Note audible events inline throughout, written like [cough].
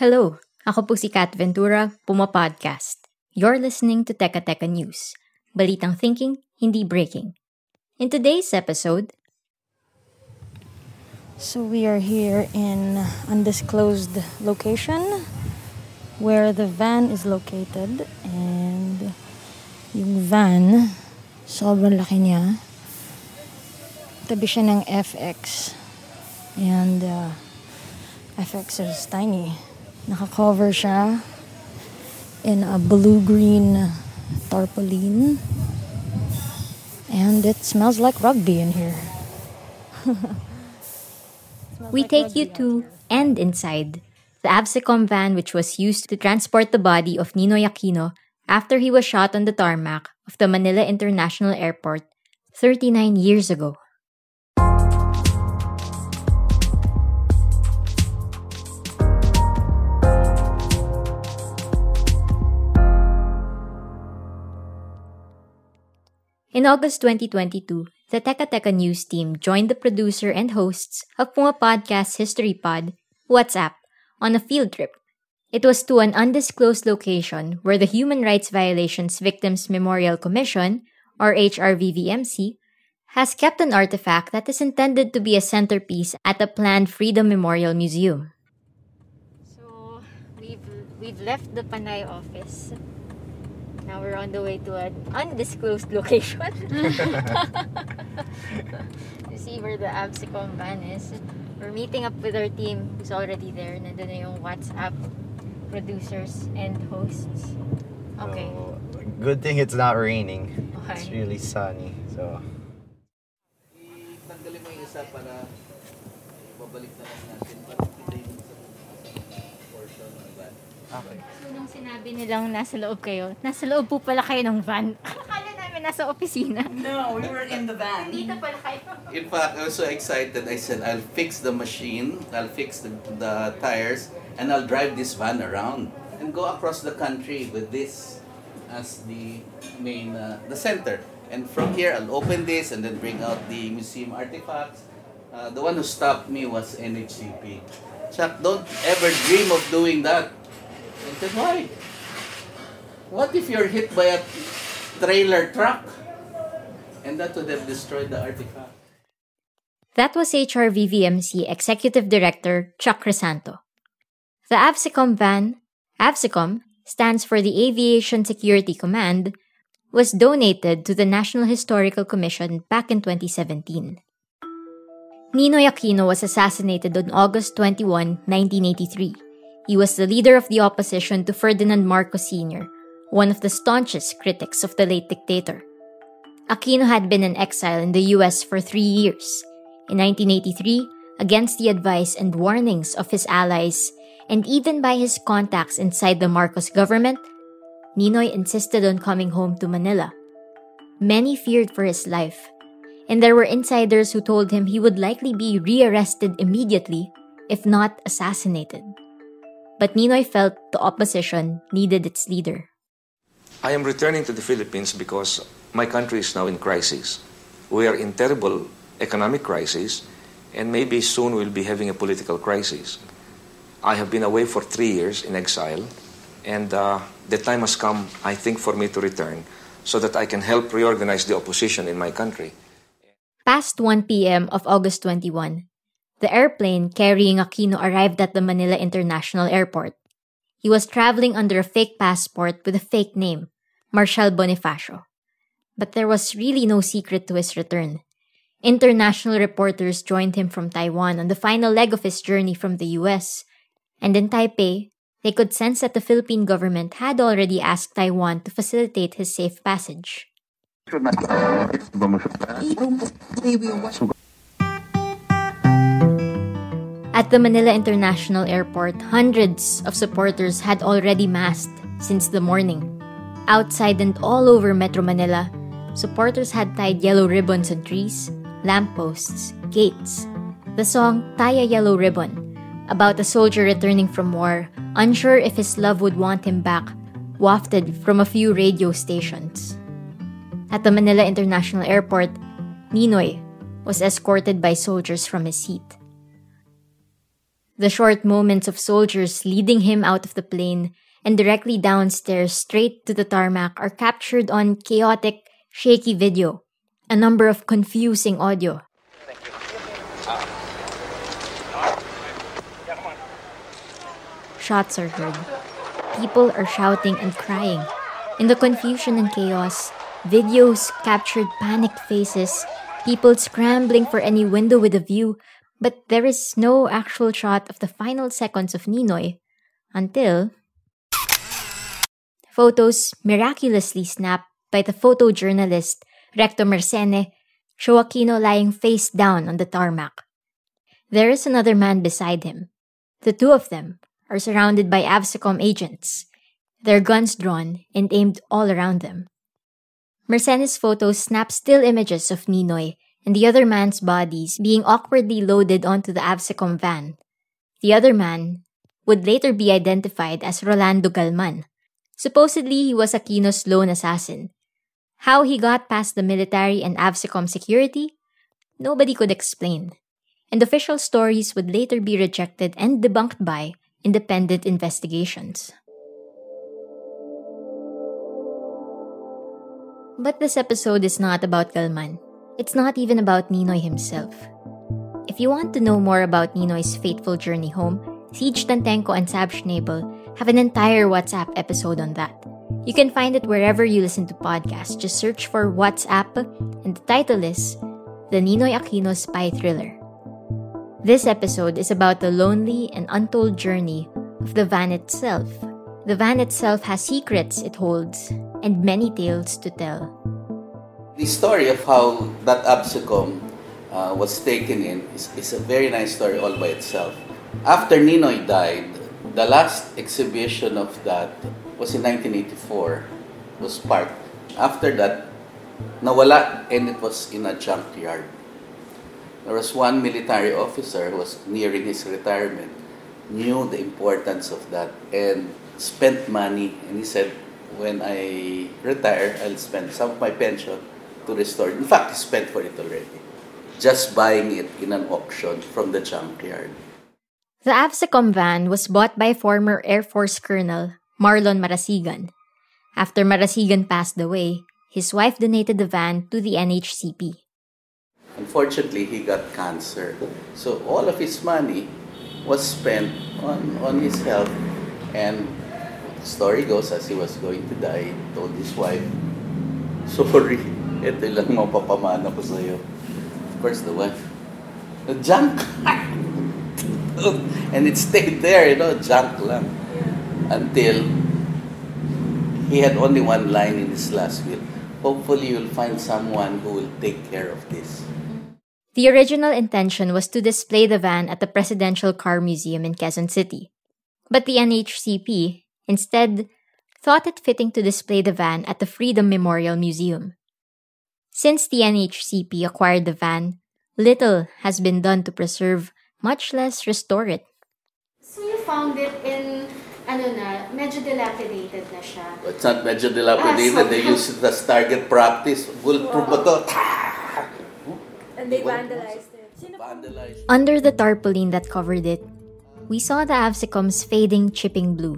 Hello, ako po si Kat Ventura, Puma Podcast. You're listening to Teka Teka News. Balitang thinking, hindi breaking. In today's episode, So we are here in undisclosed location where the van is located and yung van sobrang laki niya tabi siya ng FX and uh, FX is tiny naka-cover siya in a blue-green tarpaulin and it smells like rugby in here [laughs] we take you to and inside the AVSECOM van which was used to transport the body of Ninoy Aquino after he was shot on the tarmac of the Manila International Airport 39 years ago. In August 2022, the Teka Teka News team joined the producer and hosts of Puma Podcast History Pod, WhatsApp, on a field trip. It was to an undisclosed location where the Human Rights Violations Victims Memorial Commission, or HRVVMC, has kept an artifact that is intended to be a centerpiece at the planned Freedom Memorial Museum. So, we've, we've left the Panay office. Now we're on the way to an undisclosed [laughs] location. to see where the AVSECOM van is. We're meeting up with our team who's already there. Nandun na yung WhatsApp producers and hosts. Okay. So, good thing it's not raining. It's really sunny. So, Tanggalin mo yung isa para babalik na lang natin. Para kita yung portion ng van. Okay. So, nung sinabi nilang nasa loob kayo, nasa loob po pala kayo ng van. [laughs] Akala namin nasa opisina. No, we were in the van. Dito pala kayo. In fact, I was so excited. I said, I'll fix the machine, I'll fix the, the tires, and I'll drive this van around and go across the country with this as the main, uh, the center. And from here, I'll open this and then bring out the museum artifacts. Uh, the one who stopped me was NHCP. Chuck, don't ever dream of doing that. Why? What if you're hit by a trailer truck? And that would have destroyed the artifact. That was HRVVMC Executive Director Chuck Crisanto. The AVSECOM van, AVSECOM stands for the Aviation Security Command, was donated to the National Historical Commission back in 2017. Ninoy Aquino was assassinated on August 21, 1983. He was the leader of the opposition to Ferdinand Marcos Sr., one of the staunchest critics of the late dictator. Aquino had been in exile in the US for three years. In 1983, against the advice and warnings of his allies, and even by his contacts inside the Marcos government, Ninoy insisted on coming home to Manila. Many feared for his life, and there were insiders who told him he would likely be rearrested immediately, if not assassinated. But Ninoy felt the opposition needed its leader. I am returning to the Philippines because my country is now in crisis. We are in terrible economic crisis, and maybe soon we'll be having a political crisis. I have been away for three years in exile, and uh, the time has come, I think, for me to return so that I can help reorganize the opposition in my country. Past 1 p.m. of August 21, the airplane carrying Aquino arrived at the Manila International Airport. He was traveling under a fake passport with a fake name, Marcial Bonifacio. But there was really no secret to his return. International reporters joined him from Taiwan on the final leg of his journey from the US. And in Taipei, they could sense that the Philippine government had already asked Taiwan to facilitate his safe passage. At the Manila International Airport, hundreds of supporters had already massed since the morning. Outside and all over Metro Manila, supporters had tied yellow ribbons on trees, lampposts, gates. The song Tie a Yellow Ribbon, about a soldier returning from war, unsure if his love would want him back, wafted from a few radio stations. At the Manila International Airport, Ninoy was escorted by soldiers from his seat. The short moments of soldiers leading him out of the plane and directly downstairs straight to the tarmac are captured on chaotic, shaky video, a number of confusing audio. Shots are heard. People are shouting and crying. In the confusion and chaos, videos captured panicked faces, people scrambling for any window with a view, but there is no actual shot of the final seconds of Ninoy until photos miraculously snapped by the photojournalist Recto Mercene show Aquino lying face down on the tarmac. There is another man beside him. The two of them are surrounded by AVSECOM agents, their guns drawn and aimed all around them. Mercene's photos snap still images of Ninoy and the other man's bodies being awkwardly loaded onto the AVSECOM van. The other man would later be identified as Rolando Galman. Supposedly, he was Aquino's lone assassin. How he got past the military and AVSECOM security? Nobody could explain. And official stories would later be rejected and debunked by independent investigations. But this episode is not about Galman. It's not even about Ninoy himself. If you want to know more about Ninoy's fateful journey home, Siege Tantenko and Sab Schnabel have an entire WhatsApp episode on that. You can find it wherever you listen to podcasts. Just search for WhatsApp, and the title is The Ninoy Aquino Spy Thriller. This episode is about the lonely and untold journey of the van itself. The van itself has secrets it holds and many tales to tell. The story of how that AVSECOM uh, was taken in is, is, a very nice story all by itself. After Ninoy died, the last exhibition of that was in 1984, was parked. After that, nawala and it was in a junkyard. There was one military officer who was nearing his retirement, knew the importance of that, and spent money. And he said, when I retire, I'll spend some of my pension to restore. In fact, he spent for it already, just buying it in an auction from the junkyard. The AVSECOM van was bought by former Air Force Colonel Marlon Marasigan. After Marasigan passed away, his wife donated the van to the NHCP. Unfortunately, he got cancer. So all of his money was spent on, on his health. And the story goes, as he was going to die, he told his wife, [laughs] Sorry, ito lang mapapamana ko sa'yo. Of course, the wife, the junk. [laughs] and it stayed there, you know, junk lang. Until he had only one line in his last will. Hopefully, you'll find someone who will take care of this. The original intention was to display the van at the Presidential Car Museum in Quezon City. But the NHCP, instead, thought it fitting to display the van at the Freedom Memorial Museum. Since the NHCP acquired the van, little has been done to preserve, much less restore it. So you found it in, ano na, medyo dilapidated na siya? It's not medyo dilapidated. Ah, they use it as target practice. Bulletproof wow. ba to? And they vandalized it. Vandalized. Under the tarpaulin that covered it, we saw the AVSECOM's fading chipping blue.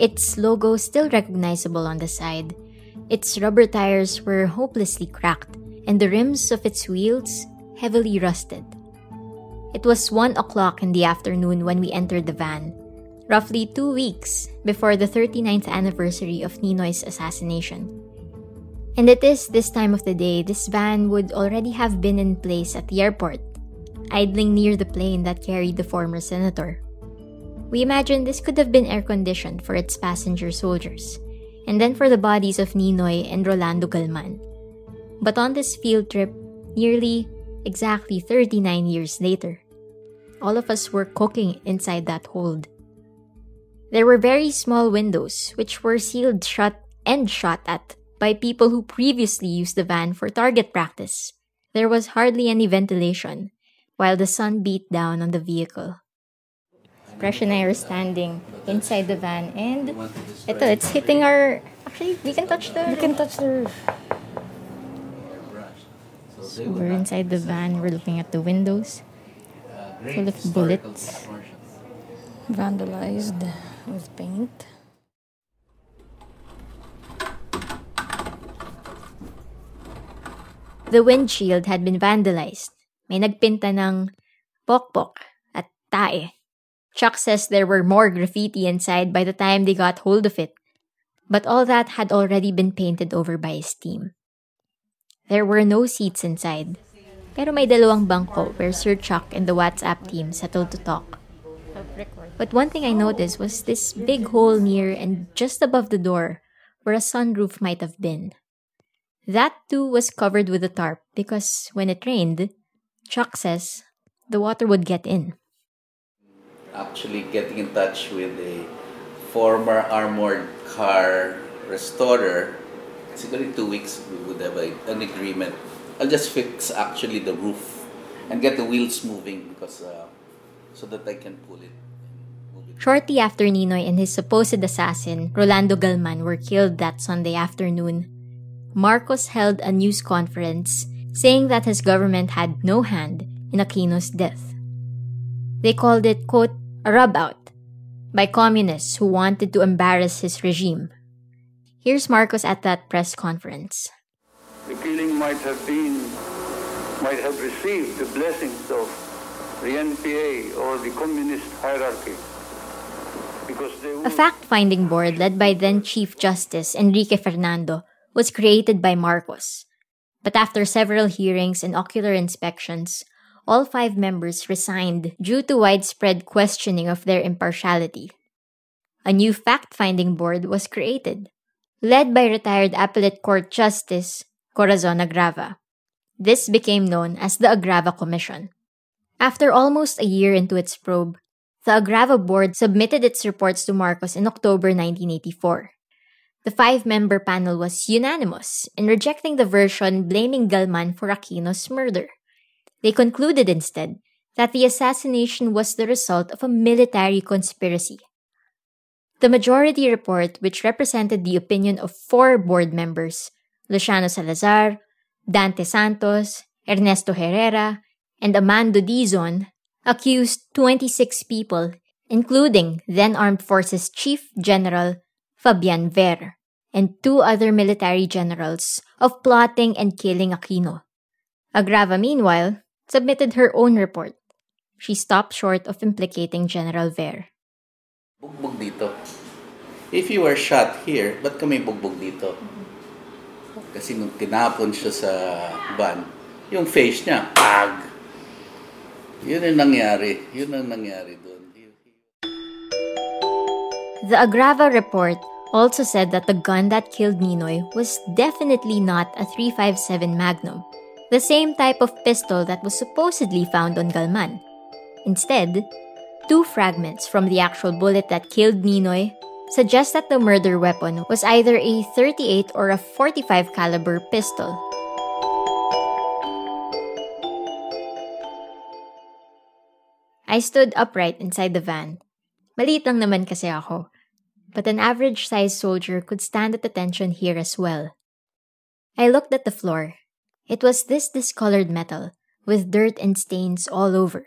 Its logo still recognizable on the side. Its rubber tires were hopelessly cracked, and the rims of its wheels heavily rusted. It was 1 o'clock in the afternoon when we entered the van, roughly two weeks before the 39th anniversary of Ninoy's assassination. And it is this time of the day this van would already have been in place at the airport, idling near the plane that carried the former senator. We imagine this could have been air conditioned for its passenger soldiers, and then for the bodies of Ninoy and Rolando Galman. But on this field trip, nearly exactly 39 years later, all of us were cooking inside that hold. There were very small windows, which were sealed shut and shot at by people who previously used the van for target practice. There was hardly any ventilation, while the sun beat down on the vehicle. Fresh and I are standing inside the van, and ito, it's hitting our. Actually, we can touch the. We can touch the roof. So we're inside the van. We're looking at the windows, full of bullets. Vandalized with paint. The windshield had been vandalized. May nagpinta ng pokpok at tae. Chuck says there were more graffiti inside by the time they got hold of it, but all that had already been painted over by his team. There were no seats inside, pero may dalawang bangko where Sir Chuck and the WhatsApp team settled to talk. But one thing I noticed was this big hole near and just above the door where a sunroof might have been. That too was covered with a tarp because when it rained, Chuck says the water would get in. Actually, getting in touch with a former armored car restorer, siguro two weeks we would have a, an agreement. I'll just fix actually the roof and get the wheels moving because uh, so that I can pull it. Shortly after Ninoy and his supposed assassin, Rolando Galman, were killed that Sunday afternoon, Marcos held a news conference saying that his government had no hand in Aquino's death. They called it, quote, rub out by communists who wanted to embarrass his regime. Here's Marcos at that press conference. The killing might have been, might have received the blessings of the NPA or the communist hierarchy. Because they A fact finding board led by then Chief Justice Enrique Fernando was created by Marcos. But after several hearings and ocular inspections, all five members resigned due to widespread questioning of their impartiality. A new fact finding board was created, led by retired appellate court justice Corazon Agrava. This became known as the Agrava Commission. After almost a year into its probe, the Agrava board submitted its reports to Marcos in October 1984. The five member panel was unanimous in rejecting the version blaming Galman for Aquino's murder. They concluded instead that the assassination was the result of a military conspiracy. The majority report, which represented the opinion of four board members, Luciano Salazar, Dante Santos, Ernesto Herrera, and Amando Dizon, accused 26 people, including then Armed Forces Chief General Fabian Ver, and two other military generals, of plotting and killing Aquino. Agrava, meanwhile, submitted her own report. She stopped short of implicating General Ver. Bugbog dito. If you were shot here, ba't kami bugbog dito? Kasi nung tinapon siya sa van, yung face niya, pag! Yun ang nangyari. Yun ang nangyari doon. The Agrava report also said that the gun that killed Ninoy was definitely not a 357 Magnum, the same type of pistol that was supposedly found on Galman. Instead, two fragments from the actual bullet that killed Ninoy suggest that the murder weapon was either a 38 or a 45 caliber pistol. I stood upright inside the van. Maliit lang naman kasi ako. But an average sized soldier could stand at attention here as well. I looked at the floor. It was this discolored metal, with dirt and stains all over.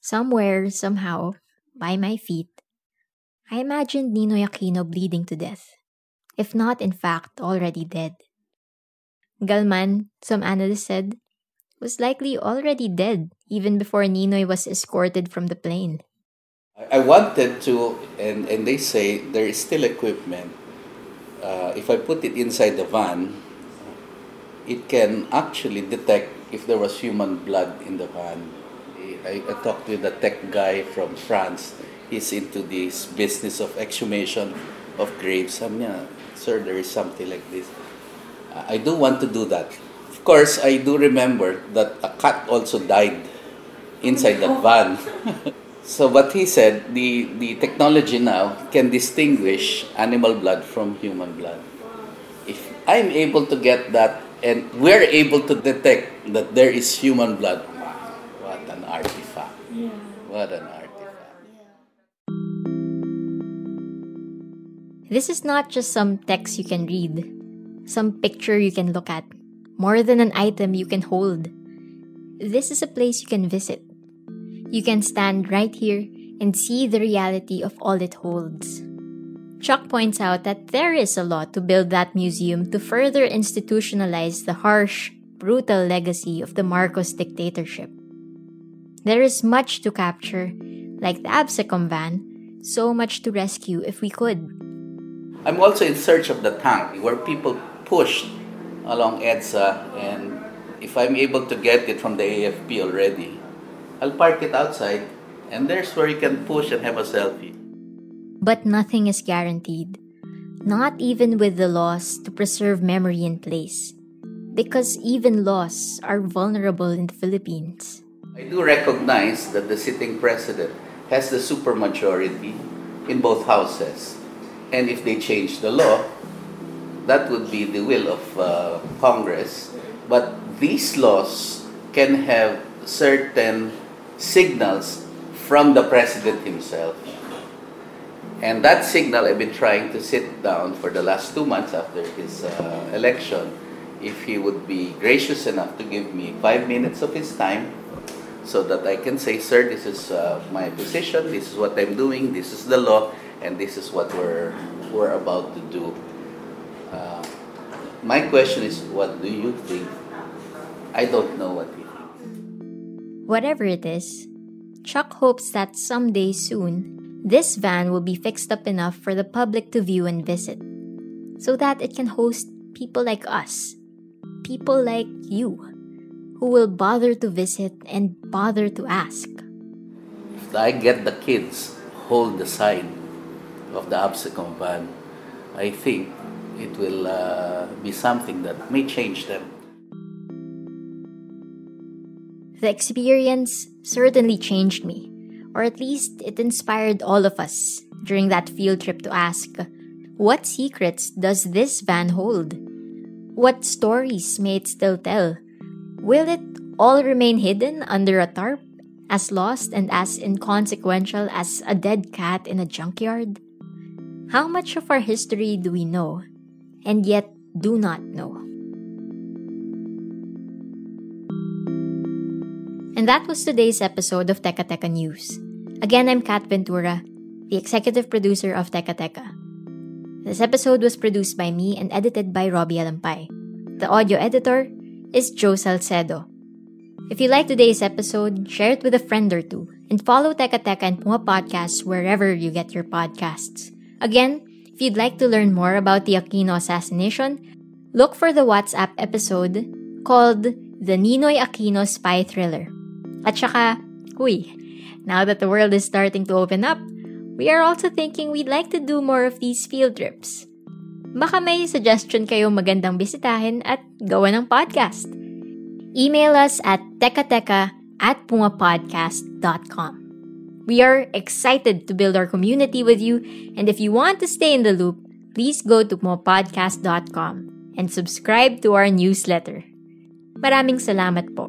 Somewhere, somehow, by my feet, I imagined Ninoy Aquino bleeding to death, if not in fact already dead. Galman, some analysts said, was likely already dead even before Ninoy was escorted from the plane. I wanted to, and, and they say there is still equipment. Uh, if I put it inside the van, it can actually detect if there was human blood in the van. I, I talked with a tech guy from France. He's into this business of exhumation of graves. Sabi niya, sir, there is something like this. I do want to do that. Of course, I do remember that a cat also died inside that van. [laughs] so, what he said the, the technology now can distinguish animal blood from human blood. If I'm able to get that and we're able to detect that there is human blood, what an artifact. Yeah. What an artifact. This is not just some text you can read, some picture you can look at, more than an item you can hold. This is a place you can visit. You can stand right here and see the reality of all it holds. Chuck points out that there is a law to build that museum to further institutionalize the harsh, brutal legacy of the Marcos dictatorship. There is much to capture, like the AVSECOM van, so much to rescue if we could. I'm also in search of the tank where people pushed along EDSA and if I'm able to get it from the AFP already, I'll park it outside and there's where you can push and have a selfie. But nothing is guaranteed, not even with the laws to preserve memory in place, because even laws are vulnerable in the Philippines. I do recognize that the sitting president has the supermajority in both houses. And if they change the law, that would be the will of uh, Congress. But these laws can have certain signals from the president himself. And that signal I've been trying to sit down for the last two months after his uh, election. If he would be gracious enough to give me five minutes of his time so that I can say, sir, this is uh, my position, this is what I'm doing, this is the law, and this is what we're, we're about to do. Uh, my question is, what do you think? I don't know what you think. Whatever it is, Chuck hopes that someday soon, this van will be fixed up enough for the public to view and visit, so that it can host people like us, people like you, who will bother to visit and bother to ask. If I get the kids hold the sign of the AVSECOM van, I think it will uh, be something that may change them. The experience certainly changed me, or at least it inspired all of us during that field trip to ask what secrets does this van hold? What stories may it still tell? Will it all remain hidden under a tarp, as lost and as inconsequential as a dead cat in a junkyard? How much of our history do we know, and yet do not know? And that was today's episode of Teka Teka News. Again, I'm Kat Ventura, the executive producer of Teka Teka. This episode was produced by me and edited by Robbie Alampay. The audio editor is Joe Salcedo. If you like today's episode, share it with a friend or two, and follow Teka Teka and Puma Podcasts wherever you get your podcasts. Again, if you'd like to learn more about the Aquino assassination, look for the WhatsApp episode called The Ninoy Aquino Spy Thriller. At saka, huy, now that the world is starting to open up, we are also thinking we'd like to do more of these field trips. Baka may suggestion kayo magandang bisitahin at gawa ng podcast. Email us at tekateka at pungapodcast.com. We are excited to build our community with you, and if you want to stay in the loop, please go to pungapodcast.com and subscribe to our newsletter. Maraming salamat po.